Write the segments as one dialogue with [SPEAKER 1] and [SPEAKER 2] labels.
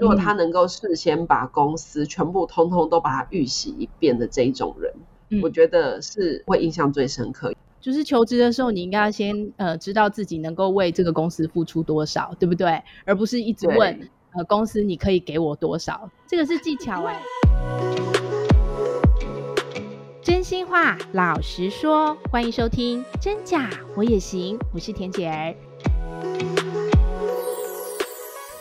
[SPEAKER 1] 如果他能够事先把公司全部通通都把它预习一遍的这一种人，嗯、我觉得是会印象最深刻。
[SPEAKER 2] 就是求职的时候，你应该要先呃知道自己能够为这个公司付出多少，对不对？而不是一直问呃公司你可以给我多少，这个是技巧哎。真心话，老实说，欢迎收听真假我也行，我是田姐儿。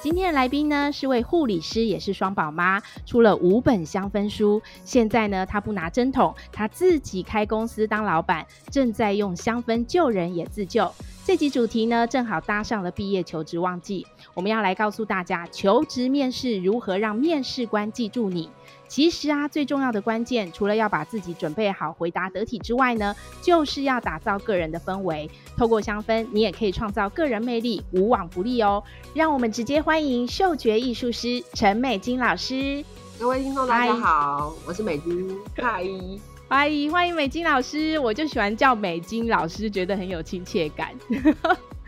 [SPEAKER 2] 今天的来宾呢，是位护理师，也是双宝妈，出了五本香氛书。现在呢，她不拿针筒，她自己开公司当老板，正在用香氛救人也自救。这集主题呢，正好搭上了毕业求职旺季，我们要来告诉大家，求职面试如何让面试官记住你。其实啊，最重要的关键，除了要把自己准备好回答得体之外呢，就是要打造个人的氛围。透过香氛，你也可以创造个人魅力，无往不利哦。让我们直接欢迎嗅觉艺术师陈美金老师。
[SPEAKER 1] 各位听众大家好，我是美金。嗨，
[SPEAKER 2] 欢迎欢迎美金老师，我就喜欢叫美金老师，觉得很有亲切感。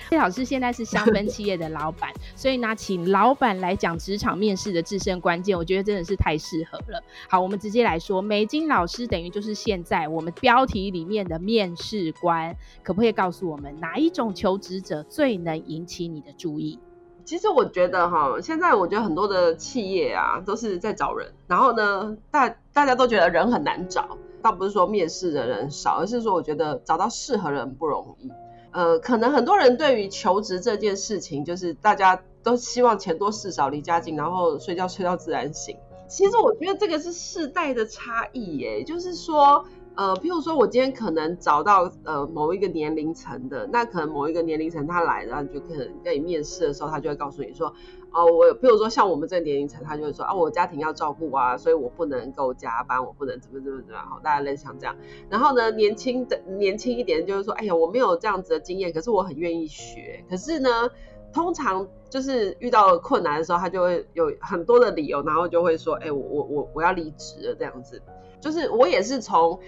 [SPEAKER 2] 谢 老师现在是香氛企业的老板，所以呢，请老板来讲职场面试的制胜关键，我觉得真的是太适合了。好，我们直接来说，美金老师等于就是现在我们标题里面的面试官，可不可以告诉我们哪一种求职者最能引起你的注意？
[SPEAKER 1] 其实我觉得哈，现在我觉得很多的企业啊都是在找人，然后呢，大大家都觉得人很难找，倒不是说面试的人少，而是说我觉得找到适合人不容易。呃，可能很多人对于求职这件事情，就是大家都希望钱多事少离家近，然后睡觉睡到自然醒。其实我觉得这个是世代的差异耶，就是说，呃，譬如说我今天可能找到呃某一个年龄层的，那可能某一个年龄层他来了，就可能跟你面试的时候，他就会告诉你说。哦，我譬如说像我们这个年龄层，他就会说啊，我家庭要照顾啊，所以我不能够加班，我不能怎么怎么怎么好，大家类似像这样。然后呢，年轻的年轻一点就是说，哎呀，我没有这样子的经验，可是我很愿意学。可是呢，通常就是遇到困难的时候，他就会有很多的理由，然后就会说，哎，我我我我要离职了这样子。就是我也是从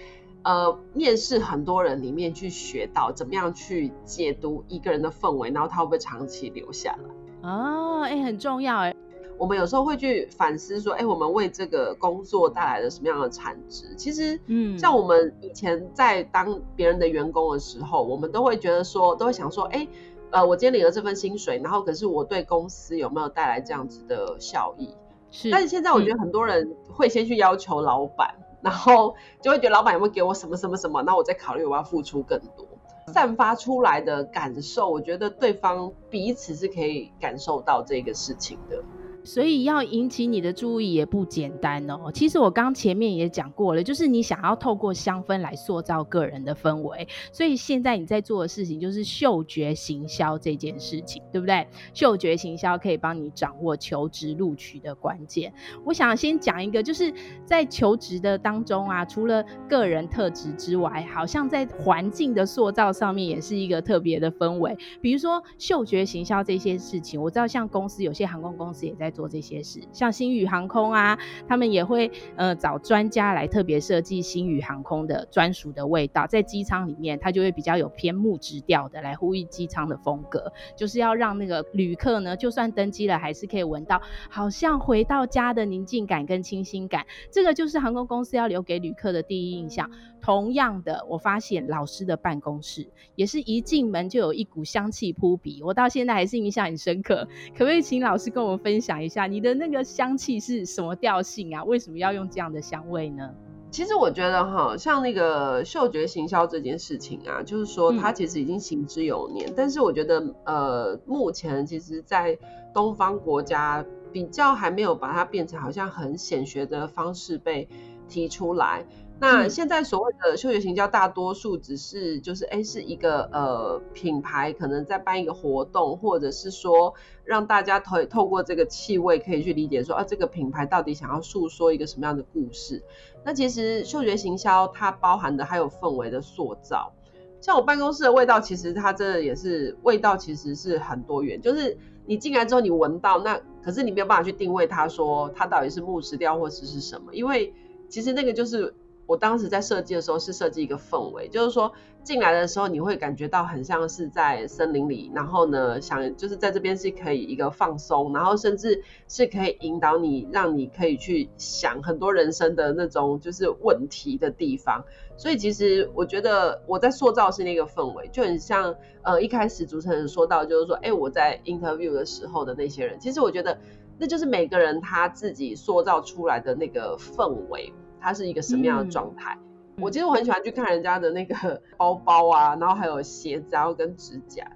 [SPEAKER 1] 呃面试很多人里面去学到怎么样去解读一个人的氛围，然后他会不会长期留下来。
[SPEAKER 2] 哦，哎、欸，很重要哎。
[SPEAKER 1] 我们有时候会去反思说，哎、欸，我们为这个工作带来了什么样的产值？其实，嗯，像我们以前在当别人的员工的时候，我们都会觉得说，都会想说，哎、欸，呃，我今天领了这份薪水，然后可是我对公司有没有带来这样子的效益？是。但是现在我觉得很多人会先去要求老板，嗯、然后就会觉得老板有没有给我什么什么什么，那我再考虑我要付出更多。散发出来的感受，我觉得对方彼此是可以感受到这个事情的。
[SPEAKER 2] 所以要引起你的注意也不简单哦。其实我刚前面也讲过了，就是你想要透过香氛来塑造个人的氛围。所以现在你在做的事情就是嗅觉行销这件事情，对不对？嗅觉行销可以帮你掌握求职录取的关键。我想先讲一个，就是在求职的当中啊，除了个人特质之外，好像在环境的塑造上面也是一个特别的氛围。比如说嗅觉行销这些事情，我知道像公司有些航空公司也在。做这些事，像星宇航空啊，他们也会呃找专家来特别设计星宇航空的专属的味道，在机舱里面，它就会比较有偏木质调的来呼应机舱的风格，就是要让那个旅客呢，就算登机了，还是可以闻到好像回到家的宁静感跟清新感。这个就是航空公司要留给旅客的第一印象。同样的，我发现老师的办公室也是一进门就有一股香气扑鼻，我到现在还是印象很深刻。可不可以请老师跟我们分享一下你的那个香气是什么调性啊？为什么要用这样的香味呢？
[SPEAKER 1] 其实我觉得哈，像那个嗅觉行销这件事情啊，就是说它其实已经行之有年，嗯、但是我觉得呃，目前其实，在东方国家比较还没有把它变成好像很显学的方式被提出来。那现在所谓的嗅觉行销，大多数只是就是哎，是一个呃品牌可能在办一个活动，或者是说让大家透透过这个气味可以去理解说啊，这个品牌到底想要诉说一个什么样的故事。那其实嗅觉行销它包含的还有氛围的塑造，像我办公室的味道，其实它真的也是味道，其实是很多元。就是你进来之后你闻到那，可是你没有办法去定位它说它到底是木质调或者是什么，因为其实那个就是。我当时在设计的时候是设计一个氛围，就是说进来的时候你会感觉到很像是在森林里，然后呢，想就是在这边是可以一个放松，然后甚至是可以引导你，让你可以去想很多人生的那种就是问题的地方。所以其实我觉得我在塑造是那个氛围，就很像呃一开始主持人说到，就是说哎我在 interview 的时候的那些人，其实我觉得那就是每个人他自己塑造出来的那个氛围。它是一个什么样的状态？嗯、我其实我很喜欢去看人家的那个 包包啊，然后还有鞋子，然后跟指甲，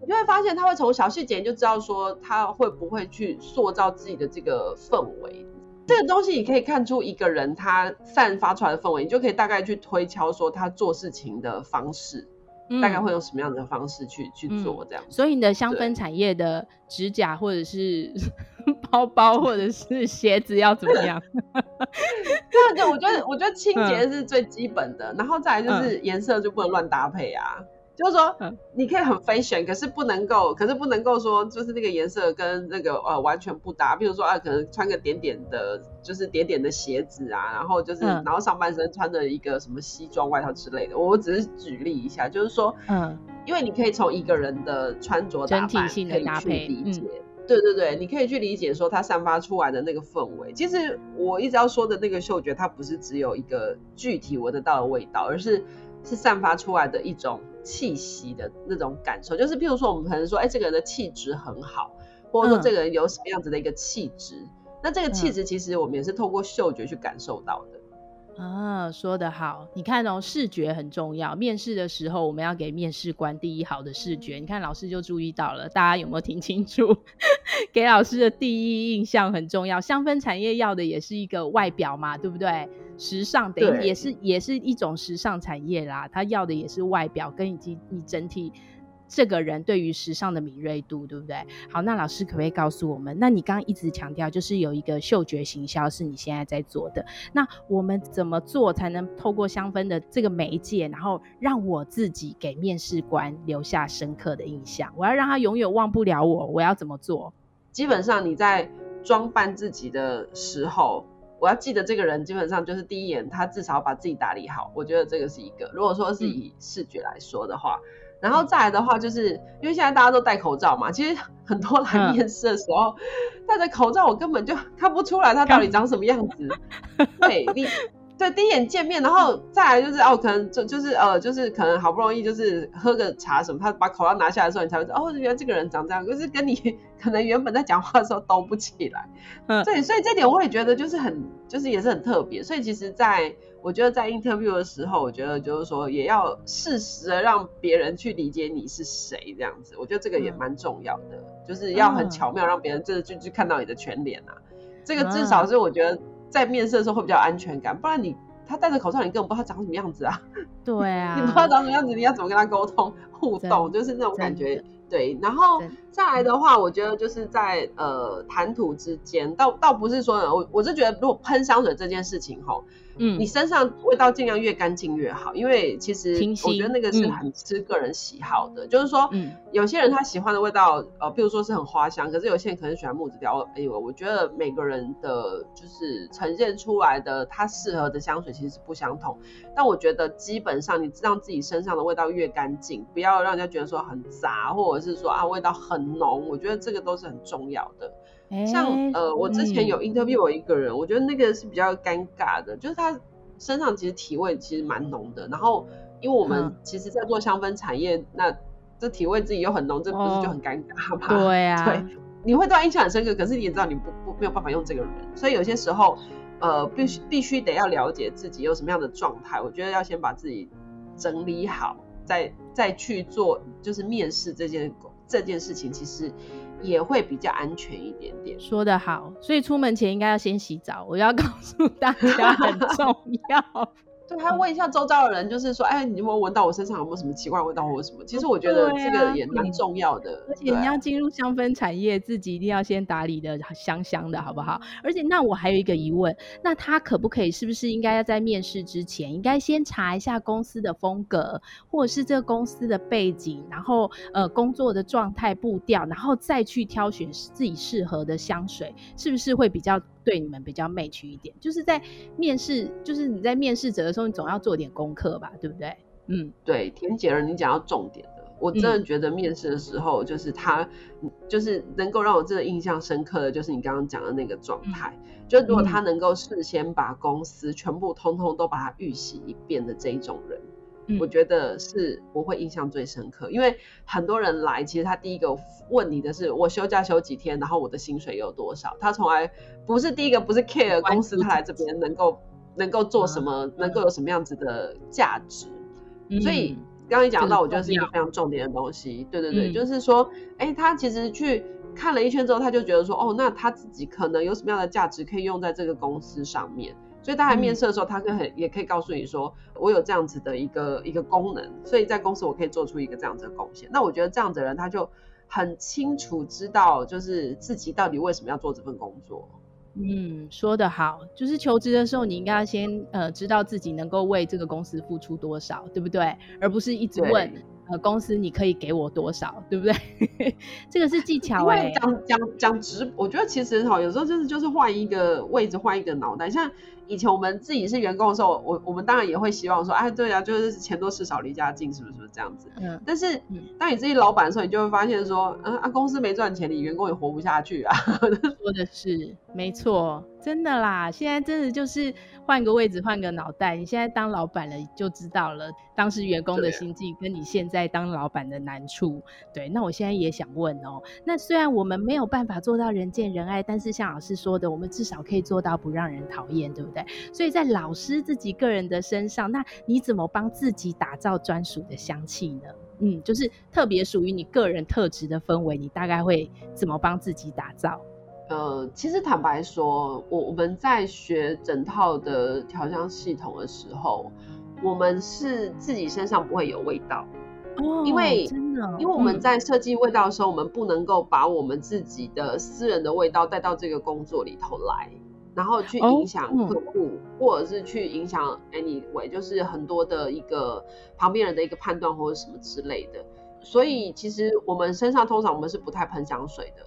[SPEAKER 1] 你就会发现他会从小细节就知道说他会不会去塑造自己的这个氛围。这个东西你可以看出一个人他散发出来的氛围，你就可以大概去推敲说他做事情的方式。嗯、大概会用什么样的方式去去做这样、嗯？
[SPEAKER 2] 所以你的香氛产业的指甲或者是 包包或者是鞋子要怎么样？
[SPEAKER 1] 对，我觉得我觉得清洁是最基本的，嗯、然后再来就是颜色就不能乱搭配啊。就是说，你可以很 fashion，可是不能够，可是不能够说，就是那个颜色跟那个呃完全不搭。比如说啊，可能穿个点点的，就是点点的鞋子啊，然后就是，嗯、然后上半身穿着一个什么西装外套之类的。我只是举例一下，就是说，嗯，因为你可以从一个人的穿着打扮可以去理解，嗯、对对对，你可以去理解说它散发出来的那个氛围。其实我一直要说的那个嗅觉，它不是只有一个具体闻得到的味道，而是是散发出来的一种。气息的那种感受，就是譬如说，我们可能说，哎、欸，这个人的气质很好，或者说这个人有什么样子的一个气质，嗯、那这个气质其实我们也是透过嗅觉去感受到的。
[SPEAKER 2] 啊，说得好！你看哦，视觉很重要。面试的时候，我们要给面试官第一好的视觉。你看老师就注意到了，大家有没有听清楚？给老师的第一印象很重要。香氛产业要的也是一个外表嘛，对不对？时尚等于也是也是一种时尚产业啦，他要的也是外表跟以及你整体。这个人对于时尚的敏锐度，对不对？好，那老师可不可以告诉我们？那你刚刚一直强调，就是有一个嗅觉行销是你现在在做的。那我们怎么做才能透过香氛的这个媒介，然后让我自己给面试官留下深刻的印象？我要让他永远忘不了我，我要怎么做？
[SPEAKER 1] 基本上你在装扮自己的时候，我要记得这个人，基本上就是第一眼他至少把自己打理好。我觉得这个是一个。如果说是以视觉来说的话。嗯然后再来的话，就是因为现在大家都戴口罩嘛，其实很多来面试的时候戴着口罩，我根本就看不出来他到底长什么样子。对，你对第一眼见面，然后再来就是哦，可能就就是呃，就是可能好不容易就是喝个茶什么，他把口罩拿下来的时候，你才会知道哦，原来这个人长这样，就是跟你 可能原本在讲话的时候都不起来。嗯，对，所以这点我也觉得就是很，就是也是很特别。所以其实，在我觉得在 interview 的时候，我觉得就是说也要适时的让别人去理解你是谁这样子，我觉得这个也蛮重要的，嗯、就是要很巧妙让别人就就看到你的全脸啊，这个至少是我觉得在面试的时候会比较安全感，不然你他戴着口罩，你根本不知道他长什么样子啊。
[SPEAKER 2] 对啊，
[SPEAKER 1] 你不知道长什么样子，你要怎么跟他沟通互动，就是那种感觉。对，然后再来的话，我觉得就是在呃谈吐之间，倒倒不是说，我我是觉得如果喷香水这件事情齁。嗯，你身上味道尽量越干净越好，因为其实我觉得那个是很吃个人喜好的。嗯、就是说，嗯，有些人他喜欢的味道，呃，比如说是很花香，可是有些人可能喜欢木质调。哎呦，我觉得每个人的就是呈现出来的他适合的香水其实是不相同。但我觉得基本上你让自己身上的味道越干净，不要让人家觉得说很杂，或者是说啊味道很浓，我觉得这个都是很重要的。像呃，我之前有 interview 我一个人，嗯、我觉得那个是比较尴尬的，就是他身上其实体味其实蛮浓的。然后，因为我们其实在做香氛产业，嗯、那这体味自己又很浓，这不是就很尴尬吗？
[SPEAKER 2] 哦、对啊，对，
[SPEAKER 1] 你会对他印象很深刻，可是你也知道你不不没有办法用这个人，所以有些时候呃，必须必须得要了解自己有什么样的状态。我觉得要先把自己整理好，再再去做就是面试这件这件事情，其实。也会比较安全一点点。
[SPEAKER 2] 说的好，所以出门前应该要先洗澡。我要告诉大家很重要。
[SPEAKER 1] 对，还要问一下周遭的人，就是说，哎，你有没有闻到我身上有没有什么奇怪味道或者什么？其实我觉得这个也蛮重要的。啊、而且
[SPEAKER 2] 你要进入香氛产业，自己一定要先打理的香香的，好不好？而且，那我还有一个疑问，那他可不可以，是不是应该要在面试之前，应该先查一下公司的风格，或者是这个公司的背景，然后呃工作的状态步调，然后再去挑选自己适合的香水，是不是会比较对你们比较 match 一点？就是在面试，就是你在面试者的时候。你总要做点功课吧，对不对？嗯，
[SPEAKER 1] 对，田姐儿，你讲到重点的，我真的觉得面试的时候，就是他，嗯、就是能够让我真的印象深刻的就是你刚刚讲的那个状态，嗯、就如果他能够事先把公司全部通通都把它预习一遍的这一种人。我觉得是我会印象最深刻，因为很多人来，其实他第一个问你的是我休假休几天，然后我的薪水有多少。他从来不是第一个，不是 care 公司他来这边能够能够做什么，能够有什么样子的价值。所以刚刚你讲到，我觉得是一个非常重点的东西。对对对，就是说，哎，他其实去看了一圈之后，他就觉得说，哦，那他自己可能有什么样的价值可以用在这个公司上面。所以他来面试的时候，他可以很也可以告诉你说，我有这样子的一个一个功能，所以在公司我可以做出一个这样子的贡献。那我觉得这样子的人，他就很清楚知道，就是自己到底为什么要做这份工作。
[SPEAKER 2] 嗯，说得好，就是求职的时候，你应该要先呃知道自己能够为这个公司付出多少，对不对？而不是一直问。呃，公司你可以给我多少，对不对？这个是技巧哎、欸。
[SPEAKER 1] 讲讲讲直，我觉得其实哈，有时候就是就是换一个位置，换一个脑袋。像以前我们自己是员工的时候，我我们当然也会希望说，哎，对啊，就是钱多事少离家近，是不是？是不是这样子？嗯。但是，当你自己老板的时候，你就会发现说，嗯啊，公司没赚钱，你员工也活不下去啊。
[SPEAKER 2] 说的是没错，真的啦。现在真的就是换个位置，换个脑袋。你现在当老板了，就知道了当时员工的心境，跟你现在。在当老板的难处，对，那我现在也想问哦，那虽然我们没有办法做到人见人爱，但是像老师说的，我们至少可以做到不让人讨厌，对不对？所以在老师自己个人的身上，那你怎么帮自己打造专属的香气呢？嗯，就是特别属于你个人特质的氛围，你大概会怎么帮自己打造？
[SPEAKER 1] 呃，其实坦白说，我我们在学整套的调香系统的时候，我们是自己身上不会有味道。因为真的，因为我们在设计味道的时候，嗯、我们不能够把我们自己的私人的味道带到这个工作里头来，然后去影响客户，或者是去影响 anyway，就是很多的一个旁边人的一个判断或者什么之类的。所以其实我们身上通常我们是不太喷香水的。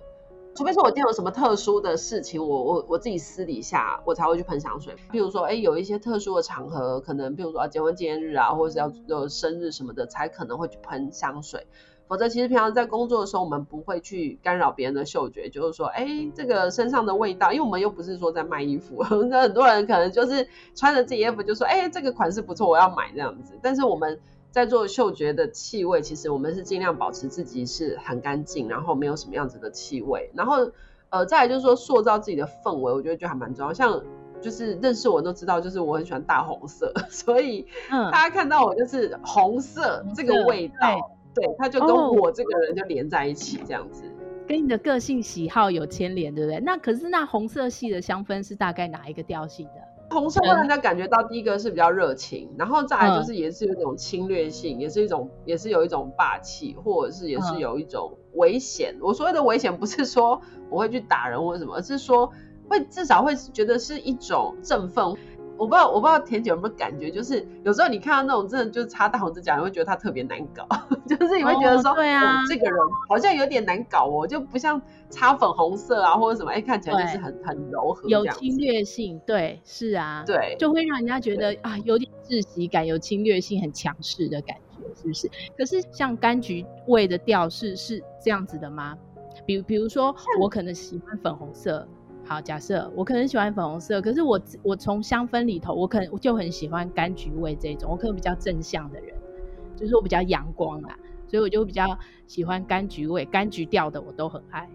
[SPEAKER 1] 除非说我今天有什么特殊的事情，我我我自己私底下我才会去喷香水。比如说，哎，有一些特殊的场合，可能比如说啊结婚纪念日啊，或者是要有生日什么的，才可能会去喷香水。否则，其实平常在工作的时候，我们不会去干扰别人的嗅觉。就是说，哎，这个身上的味道，因为我们又不是说在卖衣服，那很多人可能就是穿着自己衣服就说，哎，这个款式不错，我要买这样子。但是我们。在做嗅觉的气味，其实我们是尽量保持自己是很干净，然后没有什么样子的气味。然后，呃，再来就是说塑造自己的氛围，我觉得就还蛮重要。像就是认识我都知道，就是我很喜欢大红色，所以大家看到我就是红色这个味道，对，他，就跟我这个人就连在一起，这样子，
[SPEAKER 2] 跟你的个性喜好有牵连，对不对？那可是那红色系的香氛是大概哪一个调性的？
[SPEAKER 1] 红色会让人家感觉到第一个是比较热情，嗯、然后再来就是也是有一种侵略性，嗯、也是一种也是有一种霸气，或者是也是有一种危险。嗯、我所谓的危险不是说我会去打人或者什么，而是说会至少会觉得是一种振奋。我不知道，我不知道田姐有没有感觉，就是有时候你看到那种真的就是擦大红指甲，你会觉得他特别难搞，就是你会觉得说，哦对啊、这个人好像有点难搞哦，就不像擦粉红色啊或者什么，哎，看起来就是很很柔和，
[SPEAKER 2] 有侵略性，对，是啊，
[SPEAKER 1] 对，
[SPEAKER 2] 就会让人家觉得啊有点窒息感，有侵略性，很强势的感觉，是不是？可是像柑橘味的调式是这样子的吗？比比如说，我可能喜欢粉红色。好，假设我可能喜欢粉红色，可是我我从香氛里头，我可能我就很喜欢柑橘味这种，我可能比较正向的人，就是我比较阳光啦，所以我就比较喜欢柑橘味，柑橘调的我都很爱。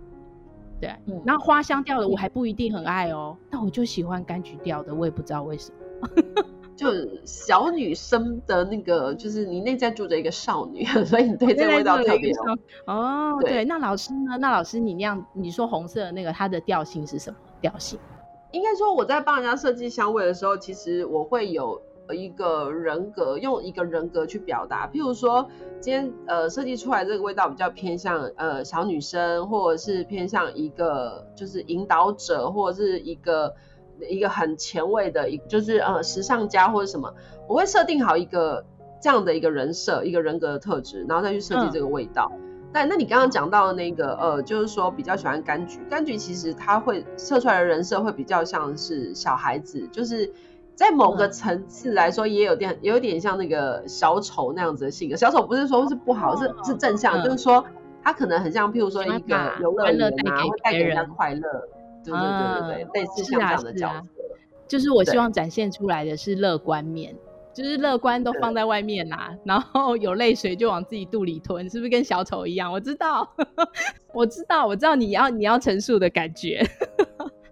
[SPEAKER 2] 对，嗯，然后花香调的我还不一定很爱哦，那我就喜欢柑橘调的，我也不知道为什么。
[SPEAKER 1] 就小女生的那个，就是你内在住着一个少女，所以你对这个味道特别
[SPEAKER 2] 哦。对，对，那老师呢？那老师你那样，你说红色的那个，它的调性是什么调性？
[SPEAKER 1] 应该说我在帮人家设计香味的时候，其实我会有一个人格，用一个人格去表达。譬如说，今天呃设计出来这个味道比较偏向呃小女生，或者是偏向一个就是引导者，或者是一个。一个很前卫的，一就是呃时尚家或者什么，我会设定好一个这样的一个人设，一个人格的特质，然后再去设计这个味道。嗯、但那你刚刚讲到的那个呃，就是说比较喜欢柑橘，柑橘其实它会测出来的人设会比较像是小孩子，就是在某个层次来说，也有点有点像那个小丑那样子的性格。小丑不是说是不好，哦、是是正向，嗯、就是说他可能很像，譬如说一个游乐园啊，会带给人家快乐。对对对对对，类似像这样的角色。
[SPEAKER 2] 就是我希望展现出来的是乐观面，就是乐观都放在外面啦、啊，然后有泪水就往自己肚里吞，是不是跟小丑一样？我知道，我知道，我知道你要你要陈述的感觉。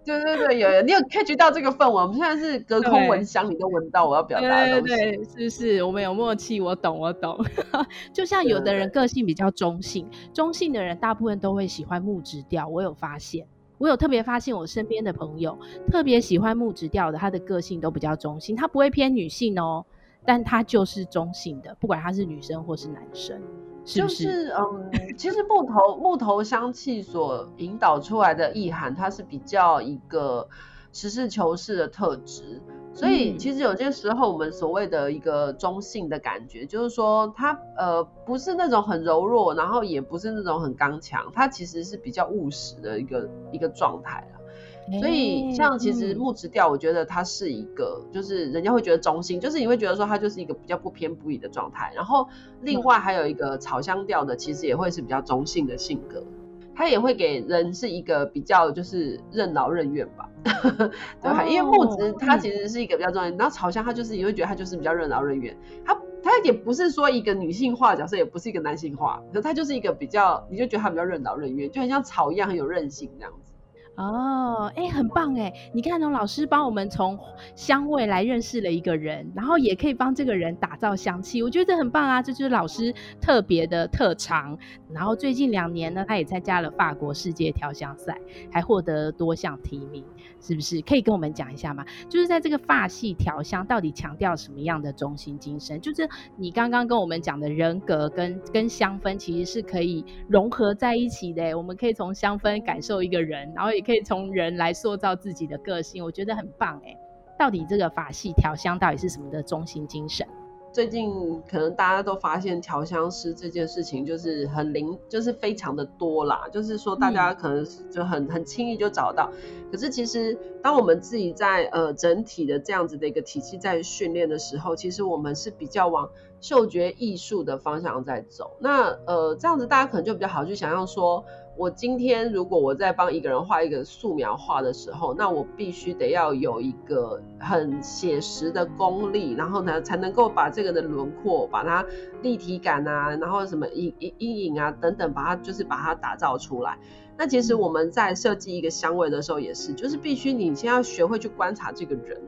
[SPEAKER 1] 对 对对，有有，你有 catch 到这个氛围。我们现在是隔空闻香，你都闻到我要表达的东西。
[SPEAKER 2] 对对对，是不是？我们有默契，我懂，我懂。就像有的人个性比较中性，对中性的人大部分都会喜欢木质调。我有发现，我有特别发现，我身边的朋友特别喜欢木质调的，他的个性都比较中性，他不会偏女性哦，但他就是中性的，不管他是女生或是男生。是是
[SPEAKER 1] 就是嗯，其实木头木头香气所引导出来的意涵，它是比较一个实事求是的特质，所以其实有些时候我们所谓的一个中性的感觉，就是说它呃不是那种很柔弱，然后也不是那种很刚强，它其实是比较务实的一个一个状态。所以，像其实木质调，我觉得它是一个，就是人家会觉得中性，就是你会觉得说它就是一个比较不偏不倚的状态。然后，另外还有一个草香调的，其实也会是比较中性的性格，它也会给人是一个比较就是任劳任怨吧，对吧？因为木质它其实是一个比较中性，然后草香它就是你会觉得它就是比较任劳任怨，它它也不是说一个女性化角色，也不是一个男性化，它就是一个比较，你就觉得它比较任劳任怨，就很像草一样很有韧性这样子。
[SPEAKER 2] 哦，哎、很棒哎！你看哦，老师帮我们从香味来认识了一个人，然后也可以帮这个人打造香气，我觉得这很棒啊！这就是老师特别的特长。然后最近两年呢，他也参加了法国世界调香赛，还获得多项提名，是不是？可以跟我们讲一下吗？就是在这个法系调香，到底强调什么样的中心精神？就是你刚刚跟我们讲的人格跟跟香氛，其实是可以融合在一起的。我们可以从香氛感受一个人，然后也可以从人来塑造自己的个性，我觉得很棒哎！到底这个法系调香到底是什么的中心精神？
[SPEAKER 1] 最近可能大家都发现调香师这件事情就是很灵，就是非常的多啦。就是说大家可能就很很轻易就找到，可是其实当我们自己在呃整体的这样子的一个体系在训练的时候，其实我们是比较往嗅觉艺术的方向在走。那呃这样子大家可能就比较好去想象说。我今天如果我在帮一个人画一个素描画的时候，那我必须得要有一个很写实的功力，然后呢才能够把这个的轮廓，把它立体感啊，然后什么阴阴阴影啊等等，把它就是把它打造出来。那其实我们在设计一个香味的时候也是，就是必须你先要学会去观察这个人，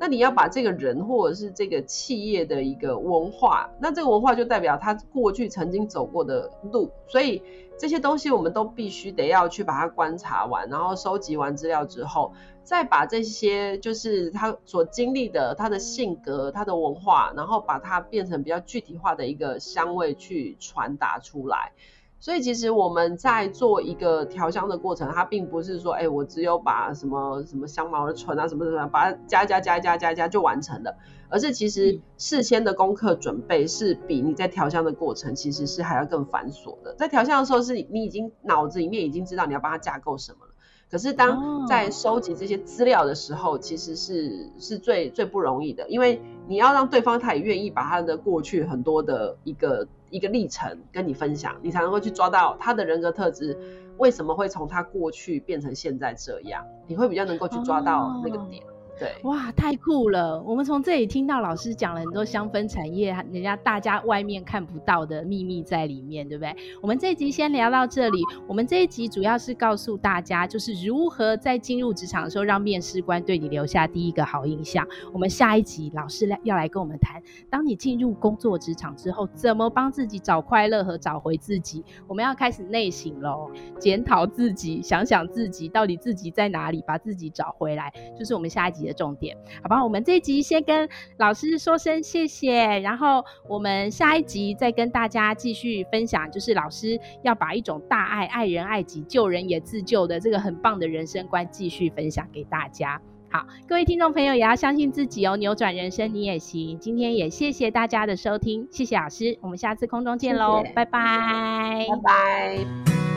[SPEAKER 1] 那你要把这个人或者是这个企业的一个文化，那这个文化就代表他过去曾经走过的路，所以。这些东西我们都必须得要去把它观察完，然后收集完资料之后，再把这些就是他所经历的、他的性格、他的文化，然后把它变成比较具体化的一个香味去传达出来。所以其实我们在做一个调香的过程，它并不是说，哎，我只有把什么什么香茅的醇啊什么什么，把它加加加加加加就完成了，而是其实事先的功课准备是比你在调香的过程其实是还要更繁琐的。在调香的时候，是你已经脑子里面已经知道你要帮它架构什么了，可是当在收集这些资料的时候，其实是是最最不容易的，因为你要让对方他也愿意把他的过去很多的一个。一个历程跟你分享，你才能够去抓到他的人格特质，为什么会从他过去变成现在这样，你会比较能够去抓到那个点。哦对
[SPEAKER 2] 哇，太酷了！我们从这里听到老师讲了很多香氛产业，人家大家外面看不到的秘密在里面，对不对？我们这一集先聊到这里。我们这一集主要是告诉大家，就是如何在进入职场的时候，让面试官对你留下第一个好印象。我们下一集老师来要来跟我们谈，当你进入工作职场之后，怎么帮自己找快乐和找回自己？我们要开始内省喽，检讨自己，想想自己到底自己在哪里，把自己找回来，就是我们下一集的重点，好吧？我们这一集先跟老师说声谢谢，然后我们下一集再跟大家继续分享，就是老师要把一种大爱、爱人爱己、救人也自救的这个很棒的人生观继续分享给大家。好，各位听众朋友也要相信自己哦，扭转人生你也行。今天也谢谢大家的收听，谢谢老师，我们下次空中见喽，拜拜，
[SPEAKER 1] 拜拜。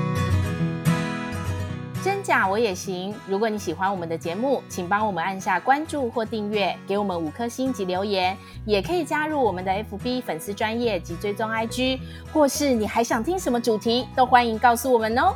[SPEAKER 2] 真假我也行。如果你喜欢我们的节目，请帮我们按下关注或订阅，给我们五颗星及留言，也可以加入我们的 FB 粉丝专业及追踪 IG，或是你还想听什么主题，都欢迎告诉我们哦。